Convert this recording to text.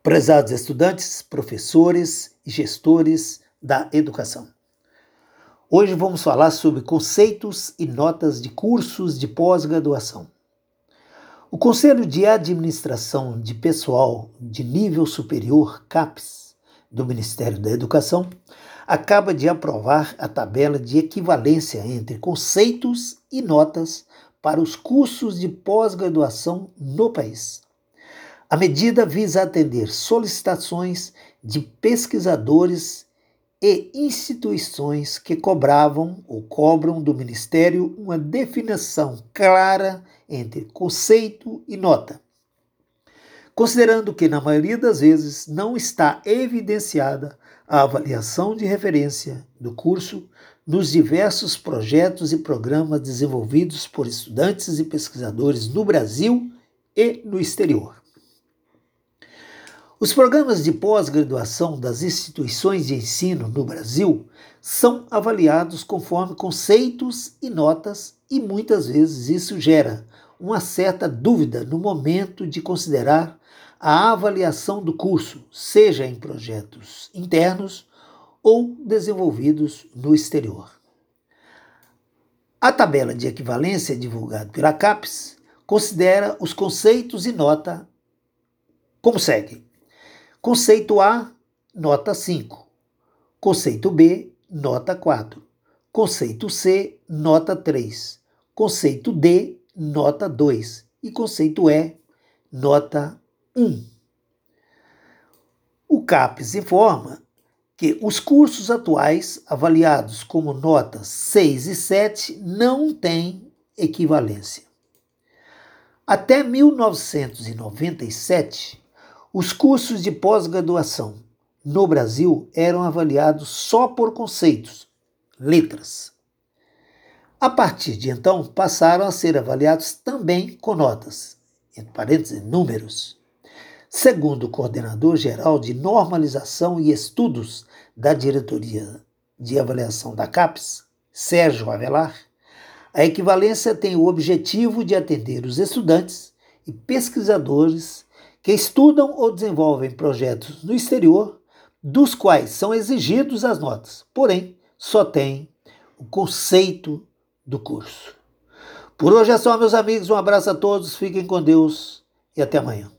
Prezados estudantes, professores e gestores da educação. Hoje vamos falar sobre conceitos e notas de cursos de pós-graduação. O Conselho de Administração de Pessoal de Nível Superior, CAPES, do Ministério da Educação, acaba de aprovar a tabela de equivalência entre conceitos e notas para os cursos de pós-graduação no país. A medida visa atender solicitações de pesquisadores e instituições que cobravam ou cobram do Ministério uma definição clara entre conceito e nota. Considerando que, na maioria das vezes, não está evidenciada a avaliação de referência do curso nos diversos projetos e programas desenvolvidos por estudantes e pesquisadores no Brasil e no exterior. Os programas de pós-graduação das instituições de ensino no Brasil são avaliados conforme conceitos e notas, e muitas vezes isso gera uma certa dúvida no momento de considerar a avaliação do curso, seja em projetos internos ou desenvolvidos no exterior. A tabela de equivalência divulgada pela CAPES considera os conceitos e nota como segue. Conceito A, nota 5. Conceito B, nota 4. Conceito C, nota 3. Conceito D, nota 2. E conceito E, nota 1. O CAPES informa que os cursos atuais, avaliados como notas 6 e 7, não têm equivalência. Até 1997, os cursos de pós-graduação no Brasil eram avaliados só por conceitos, letras. A partir de então, passaram a ser avaliados também com notas, entre parênteses, números. Segundo o coordenador geral de normalização e estudos da diretoria de avaliação da CAPES, Sérgio Avelar, a equivalência tem o objetivo de atender os estudantes e pesquisadores que estudam ou desenvolvem projetos no exterior, dos quais são exigidos as notas, porém só tem o conceito do curso. Por hoje é só, meus amigos. Um abraço a todos, fiquem com Deus e até amanhã.